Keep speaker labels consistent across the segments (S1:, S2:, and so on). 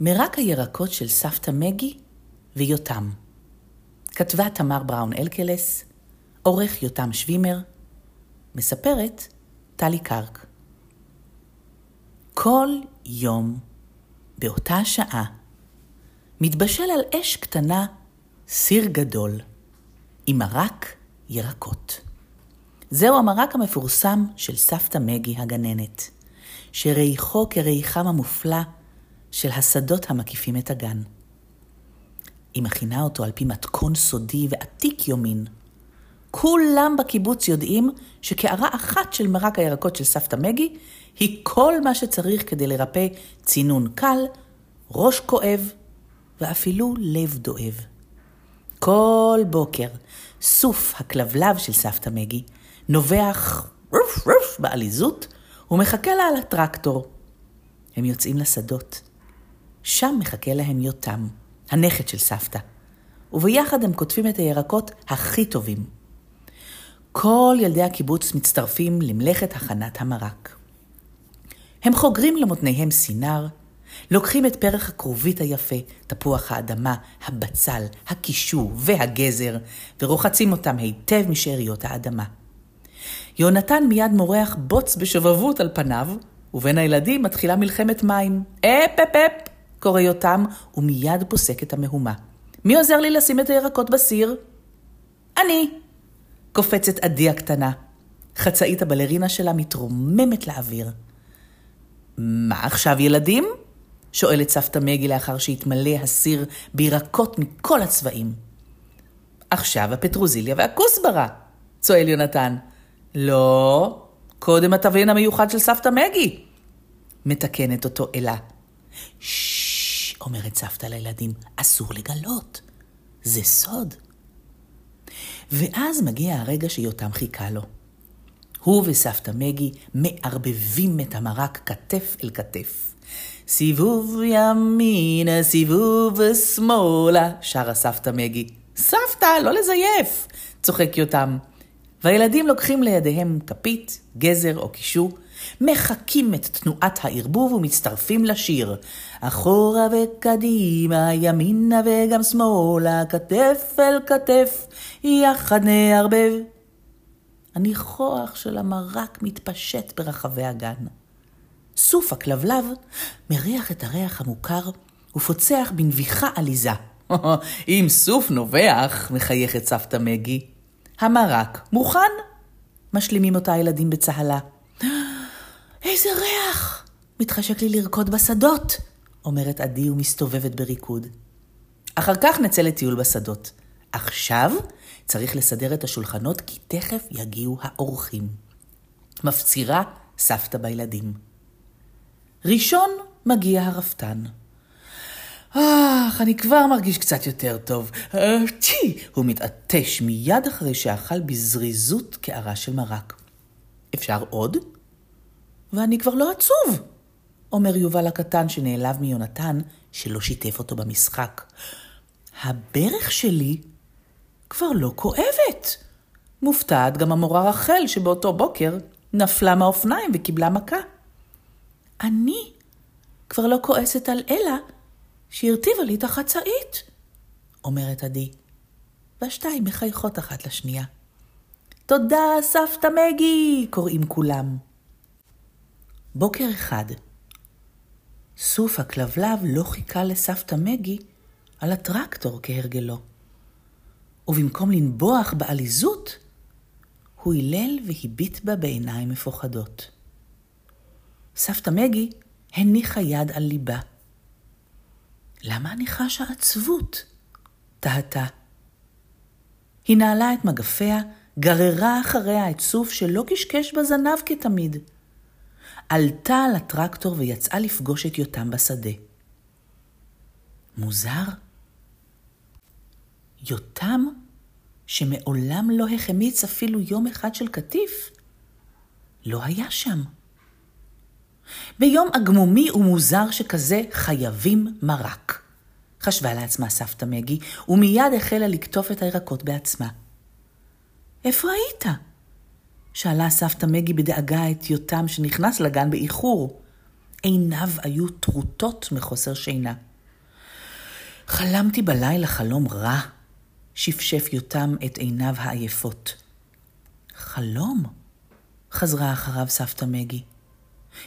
S1: מרק הירקות של סבתא מגי ויותם. כתבה תמר בראון אלקלס, עורך יותם שווימר, מספרת טלי קרק. כל יום, באותה שעה, מתבשל על אש קטנה סיר גדול, עם מרק ירקות. זהו המרק המפורסם של סבתא מגי הגננת, שריחו כריחם המופלא של השדות המקיפים את הגן. היא מכינה אותו על פי מתכון סודי ועתיק יומין. כולם בקיבוץ יודעים שקערה אחת של מרק הירקות של סבתא מגי היא כל מה שצריך כדי לרפא צינון קל, ראש כואב ואפילו לב דואב. כל בוקר סוף הכלבלב של סבתא מגי נובח רוף רוף בעליזות ומחכה לה על הטרקטור. הם יוצאים לשדות. שם מחכה להם יותם, הנכד של סבתא, וביחד הם כותבים את הירקות הכי טובים. כל ילדי הקיבוץ מצטרפים למלאכת הכנת המרק. הם חוגרים למותניהם סינר, לוקחים את פרח הכרובית היפה, תפוח האדמה, הבצל, הקישור והגזר, ורוחצים אותם היטב משאריות האדמה. יונתן מיד מורח בוץ בשובבות על פניו, ובין הילדים מתחילה מלחמת מים. אפ אפ אפ! קורא יותם, ומיד פוסקת המהומה. מי עוזר לי לשים את הירקות בסיר? אני! קופצת עדי הקטנה. חצאית הבלרינה שלה מתרוממת לאוויר. מה עכשיו, ילדים? שואלת סבתא מגי לאחר שהתמלא הסיר בירקות מכל הצבעים. עכשיו הפטרוזיליה והכוסברה, צועל יונתן. לא, קודם התבלין המיוחד של סבתא מגי, מתקנת אותו אלה. ששש, אומרת סבתא לילדים, אסור לגלות, זה סוד. ואז מגיע הרגע שיותם חיכה לו. הוא וסבתא מגי מערבבים את המרק כתף אל כתף. סיבוב ימינה, סיבוב שמאלה, שרה סבתא מגי. סבתא, לא לזייף! צוחק יותם. והילדים לוקחים לידיהם כפית, גזר או קישור, מחקים את תנועת הערבוב ומצטרפים לשיר. אחורה וקדימה, ימינה וגם שמאלה, כתף אל כתף, יחד נערבב. הניחוח של המרק מתפשט ברחבי הגן. סוף הכלבלב מריח את הריח המוכר ופוצח בנביחה עליזה. אם סוף נובח, מחייכת סבתא מגי, המרק מוכן. משלימים אותה הילדים בצהלה. איזה ריח! מתחשק לי לרקוד בשדות, אומרת עדי ומסתובבת בריקוד. אחר כך נצא לטיול בשדות. עכשיו צריך לסדר את השולחנות כי תכף יגיעו האורחים. מפצירה סבתא בילדים. ראשון מגיע הרפתן. אך, אני כבר מרגיש קצת יותר טוב. צ'י! הוא מתעטש מיד אחרי שאכל בזריזות קערה של מרק. אפשר עוד? ואני כבר לא עצוב, אומר יובל הקטן שנעלב מיונתן שלא שיתף אותו במשחק. הברך שלי כבר לא כואבת. מופתעת גם המורה רחל שבאותו בוקר נפלה מהאופניים וקיבלה מכה. אני כבר לא כועסת על אלה שהרטיבה לי את החצאית, אומרת עדי, והשתיים מחייכות אחת לשנייה. תודה, סבתא מגי! קוראים כולם. בוקר אחד. סוף הכלבלב לא חיכה לסבתא מגי על הטרקטור כהרגלו, ובמקום לנבוח בעליזות, הוא הלל והביט בה בעיניים מפוחדות. סבתא מגי הניחה יד על ליבה. למה אני חשה עצבות? תהתה. היא נעלה את מגפיה, גררה אחריה את סוף שלא קשקש בזנב כתמיד. עלתה על הטרקטור ויצאה לפגוש את יותם בשדה. מוזר? יותם, שמעולם לא החמיץ אפילו יום אחד של קטיף, לא היה שם. ביום עגמומי ומוזר שכזה חייבים מרק. חשבה לעצמה סבתא מגי, ומיד החלה לקטוף את הירקות בעצמה. איפה היית? שאלה סבתא מגי בדאגה את יותם שנכנס לגן באיחור. עיניו היו טרוטות מחוסר שינה. חלמתי בלילה חלום רע, שפשף יותם את עיניו העייפות. חלום? חזרה אחריו סבתא מגי.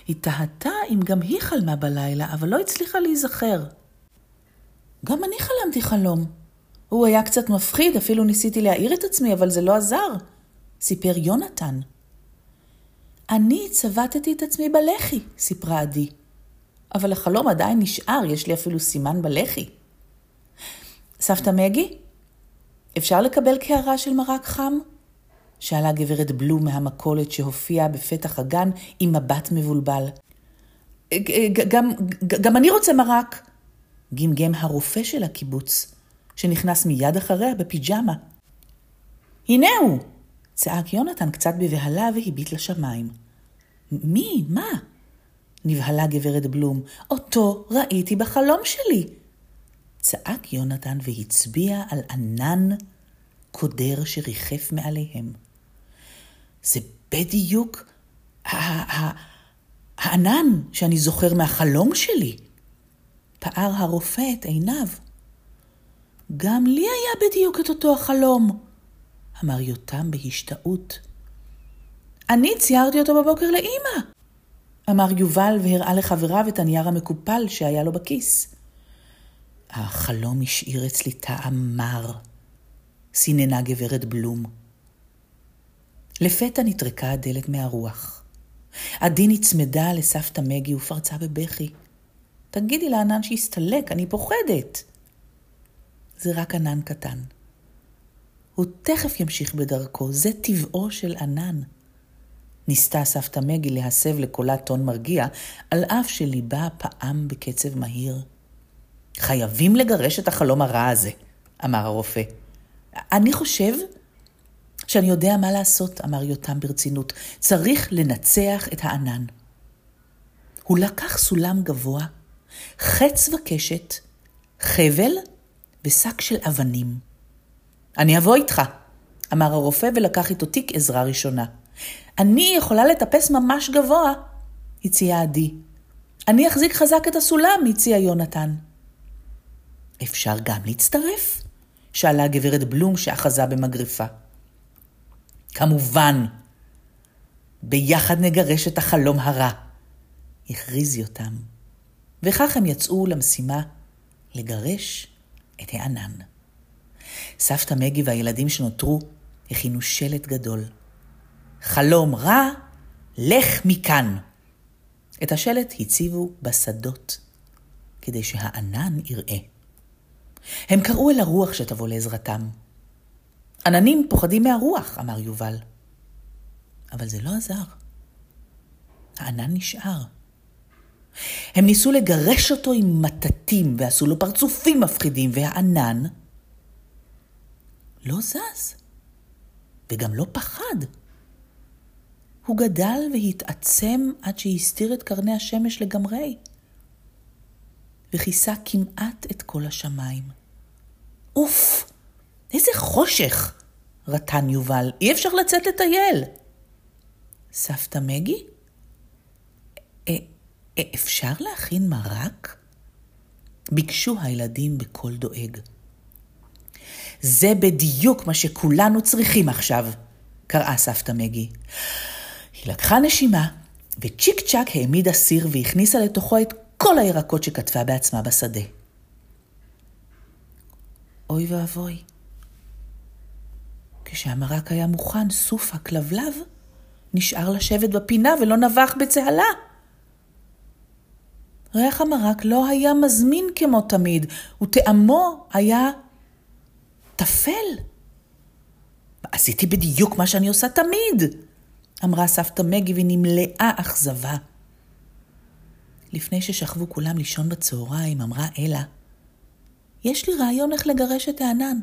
S1: היא תהתה אם גם היא חלמה בלילה, אבל לא הצליחה להיזכר. גם אני חלמתי חלום. הוא היה קצת מפחיד, אפילו ניסיתי להעיר את עצמי, אבל זה לא עזר, סיפר יונתן. אני צבטתי את עצמי בלחי, סיפרה עדי. אבל החלום עדיין נשאר, יש לי אפילו סימן בלחי. סבתא מגי, אפשר לקבל קערה של מרק חם? שאלה גברת בלום מהמכולת שהופיעה בפתח הגן עם מבט מבולבל. גם, גם אני רוצה מרק, גמגם הרופא של הקיבוץ, שנכנס מיד אחריה בפיג'מה. הנה הוא! צעק יונתן קצת בבהלה והביט לשמיים. מי? מה? נבהלה גברת בלום. אותו ראיתי בחלום שלי. צעק יונתן והצביע על ענן קודר שריחף מעליהם. זה בדיוק הענן שאני זוכר מהחלום שלי. פער הרופא את עיניו. גם לי היה בדיוק את אותו החלום, אמר יותם בהשתאות. אני ציירתי אותו בבוקר לאימא, אמר יובל והראה לחבריו את הנייר המקופל שהיה לו בכיס. החלום השאיר אצלי טעם מר, סיננה גברת בלום. לפתע נטרקה הדלת מהרוח. עדי נצמדה לסבתא מגי ופרצה בבכי. תגידי לענן שיסתלק, אני פוחדת. זה רק ענן קטן. הוא תכף ימשיך בדרכו, זה טבעו של ענן. ניסתה סבתא מגי להסב לקולה טון מרגיע, על אף שליבה פעם בקצב מהיר. חייבים לגרש את החלום הרע הזה, אמר הרופא. אני חושב שאני יודע מה לעשות, אמר יותם ברצינות. צריך לנצח את הענן. הוא לקח סולם גבוה, חץ וקשת, חבל ושק של אבנים. אני אבוא איתך, אמר הרופא ולקח איתו תיק עזרה ראשונה. אני יכולה לטפס ממש גבוה, הציעה עדי. אני אחזיק חזק את הסולם, הציע יונתן. אפשר גם להצטרף? שאלה הגברת בלום שאחזה במגרפה. כמובן, ביחד נגרש את החלום הרע, הכריז יותם. וכך הם יצאו למשימה לגרש את הענן. סבתא מגי והילדים שנותרו הכינו שלט גדול. חלום רע, לך מכאן. את השלט הציבו בשדות, כדי שהענן יראה. הם קראו אל הרוח שתבוא לעזרתם. עננים פוחדים מהרוח, אמר יובל. אבל זה לא עזר. הענן נשאר. הם ניסו לגרש אותו עם מטטים ועשו לו פרצופים מפחידים, והענן לא זז, וגם לא פחד. הוא גדל והתעצם עד שהסתיר את קרני השמש לגמרי, וכיסה כמעט את כל השמיים. אוף, איזה חושך! רטן יובל, אי אפשר לצאת לטייל. סבתא מגי? אפשר להכין מרק? ביקשו הילדים בקול דואג. זה בדיוק מה שכולנו צריכים עכשיו, קראה סבתא מגי. היא לקחה נשימה, וצ'יק צ'אק העמידה סיר והכניסה לתוכו את כל הירקות שקטפה בעצמה בשדה. אוי ואבוי. כשהמרק היה מוכן, סוף הכלבלב נשאר לשבת בפינה ולא נבח בצהלה. ריח המרק לא היה מזמין כמו תמיד, וטעמו היה טפל. עשיתי בדיוק מה שאני עושה תמיד, אמרה סבתא מגי ונמלאה אכזבה. לפני ששכבו כולם לישון בצהריים, אמרה אלה, יש לי רעיון איך לגרש את הענן.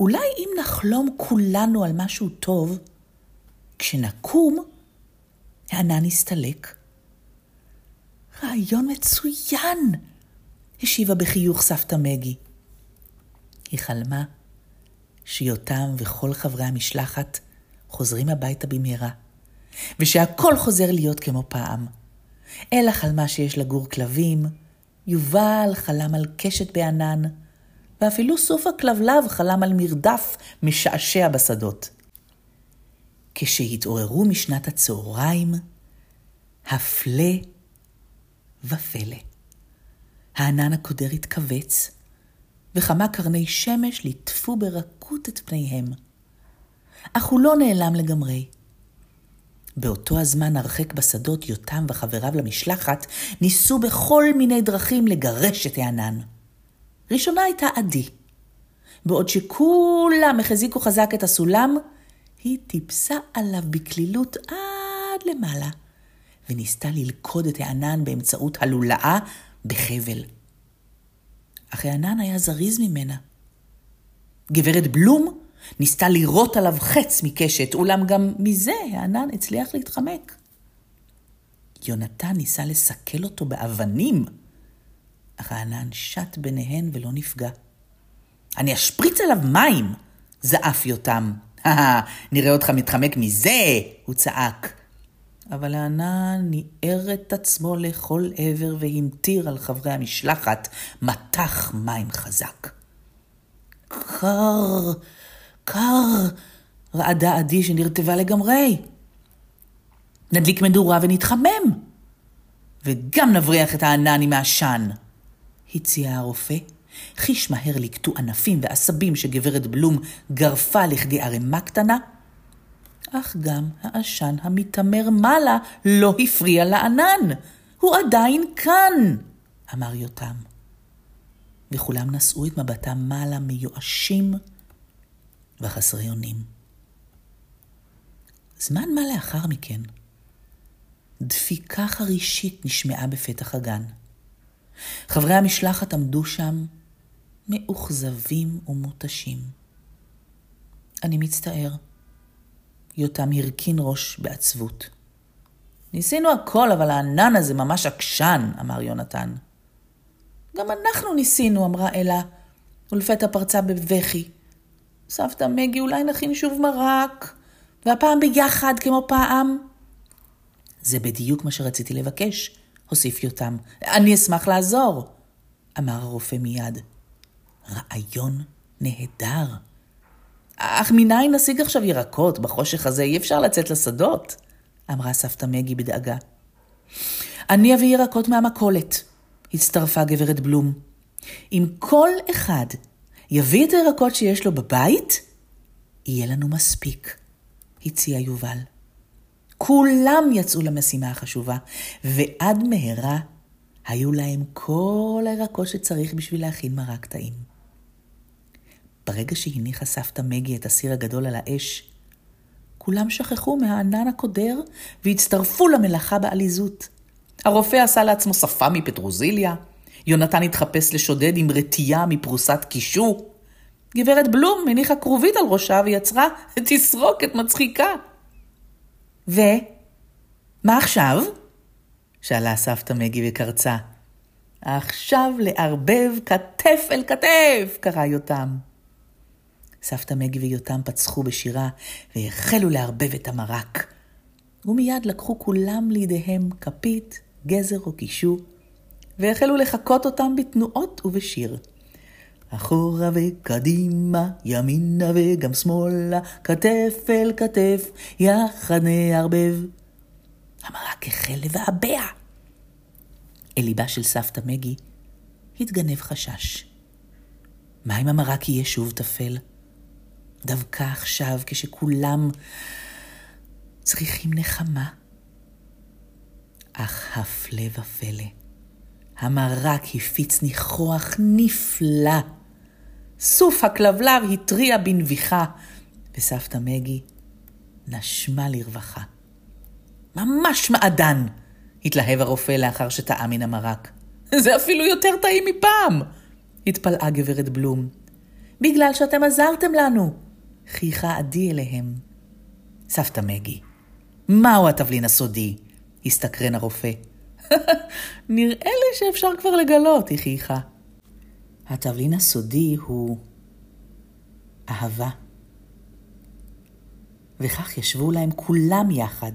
S1: אולי אם נחלום כולנו על משהו טוב, כשנקום, הענן יסתלק. רעיון מצוין! השיבה בחיוך סבתא מגי. היא חלמה שיותם וכל חברי המשלחת חוזרים הביתה במהרה, ושהכל חוזר להיות כמו פעם. אלה חלמה שיש לגור כלבים, יובל חלם על קשת בענן, ואפילו סוף הכלבלב חלם על מרדף משעשע בשדות. כשהתעוררו משנת הצהריים, הפלא ופלא. הענן הקודר התכווץ, וכמה קרני שמש ליטפו ברכות את פניהם. אך הוא לא נעלם לגמרי. באותו הזמן הרחק בשדות יותם וחבריו למשלחת ניסו בכל מיני דרכים לגרש את הענן. ראשונה הייתה עדי. בעוד שכולם החזיקו חזק את הסולם, היא טיפסה עליו בקלילות עד למעלה, וניסתה ללכוד את הענן באמצעות הלולאה בחבל. אך הענן היה זריז ממנה. גברת בלום ניסתה לירות עליו חץ מקשת, אולם גם מזה הענן הצליח להתחמק. יונתן ניסה לסכל אותו באבנים, אך הענן שט ביניהן ולא נפגע. אני אשפריץ עליו מים! זעף יותם. נראה אותך מתחמק מזה! הוא צעק. אבל הענן ניער את עצמו לכל עבר והמטיר על חברי המשלחת מטח מים חזק. קר, קר, רעדה עדי שנרטבה לגמרי. נדליק מדורה ונתחמם, וגם נבריח את הענן עם העשן, הציע הרופא. חיש מהר לקטו ענפים ועשבים שגברת בלום גרפה לכדי ערימה קטנה, אך גם העשן המתעמר מעלה לא הפריע לענן. הוא עדיין כאן, אמר יותם. וכולם נשאו את מבטם מעלה מיואשים וחסרי אונים. זמן מה לאחר מכן, דפיקה חרישית נשמעה בפתח הגן. חברי המשלחת עמדו שם מאוכזבים ומותשים. אני מצטער. יותם הרכין ראש בעצבות. ניסינו הכל, אבל הענן הזה ממש עקשן, אמר יונתן. גם אנחנו ניסינו, אמרה אלה, ולפתע פרצה בבכי. סבתא מגי, אולי נכין שוב מרק, והפעם ביחד כמו פעם. זה בדיוק מה שרציתי לבקש, הוסיף יותם. אני אשמח לעזור, אמר הרופא מיד. רעיון נהדר. אך מניין נשיג עכשיו ירקות בחושך הזה? אי אפשר לצאת לשדות, אמרה סבתא מגי בדאגה. אני אביא ירקות מהמכולת, הצטרפה גברת בלום. אם כל אחד יביא את הירקות שיש לו בבית, יהיה לנו מספיק, הציע יובל. כולם יצאו למשימה החשובה, ועד מהרה היו להם כל הירקות שצריך בשביל להכין מרק טעים. ברגע שהניחה סבתא מגי את הסיר הגדול על האש, כולם שכחו מהענן הקודר והצטרפו למלאכה בעליזות. הרופא עשה לעצמו שפה מפטרוזיליה, יונתן התחפש לשודד עם רטייה מפרוסת קישו, גברת בלום הניחה כרובית על ראשה ויצרה תסרוקת מצחיקה. ו? מה עכשיו? שאלה סבתא מגי וקרצה. עכשיו לערבב כתף אל כתף, קרא יותם. סבתא מגי ויותם פצחו בשירה והחלו לערבב את המרק. ומיד לקחו כולם לידיהם כפית, גזר או קישו, והחלו לחקות אותם בתנועות ובשיר. אחורה וקדימה, ימינה וגם שמאלה, כתף אל כתף, יחד נערבב. המרק החל לבעבע. אל ליבה של סבתא מגי התגנב חשש. מה אם המרק יהיה שוב טפל? דווקא עכשיו, כשכולם צריכים נחמה. אך הפלא ופלא, המרק הפיץ ניחוח נפלא. סוף הכלבלב התריע בנביחה, וסבתא מגי נשמה לרווחה. ממש מעדן, התלהב הרופא לאחר שטעה מן המרק. זה אפילו יותר טעים מפעם, התפלאה גברת בלום. בגלל שאתם עזרתם לנו, חייכה עדי אליהם. סבתא מגי, מהו התבלין הסודי? הסתקרן הרופא. נראה לי שאפשר כבר לגלות, היא חייכה. התבלין הסודי הוא אהבה. וכך ישבו להם כולם יחד.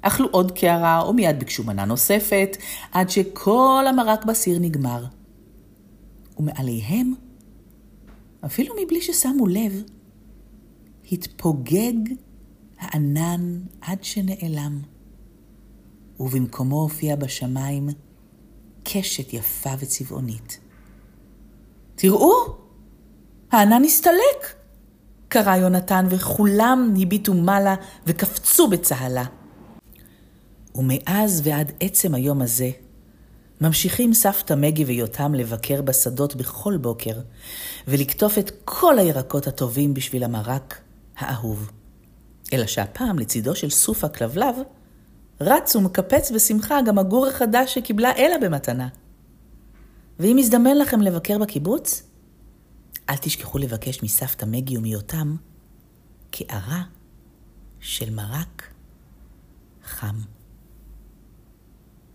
S1: אכלו עוד קערה ומיד ביקשו מנה נוספת, עד שכל המרק בסיר נגמר. ומעליהם, אפילו מבלי ששמו לב, התפוגג הענן עד שנעלם, ובמקומו הופיע בשמיים קשת יפה וצבעונית. תראו, הענן הסתלק! קרא יונתן, וכולם הביטו מעלה וקפצו בצהלה. ומאז ועד עצם היום הזה, ממשיכים סבתא מגי ויותם לבקר בשדות בכל בוקר, ולקטוף את כל הירקות הטובים בשביל המרק האהוב. אלא שהפעם, לצידו של סוף הכלבלב, רץ ומקפץ בשמחה גם הגור החדש שקיבלה אלה במתנה. ואם יזדמן לכם לבקר בקיבוץ, אל תשכחו לבקש מסבתא מגי ומיותם קערה של מרק חם.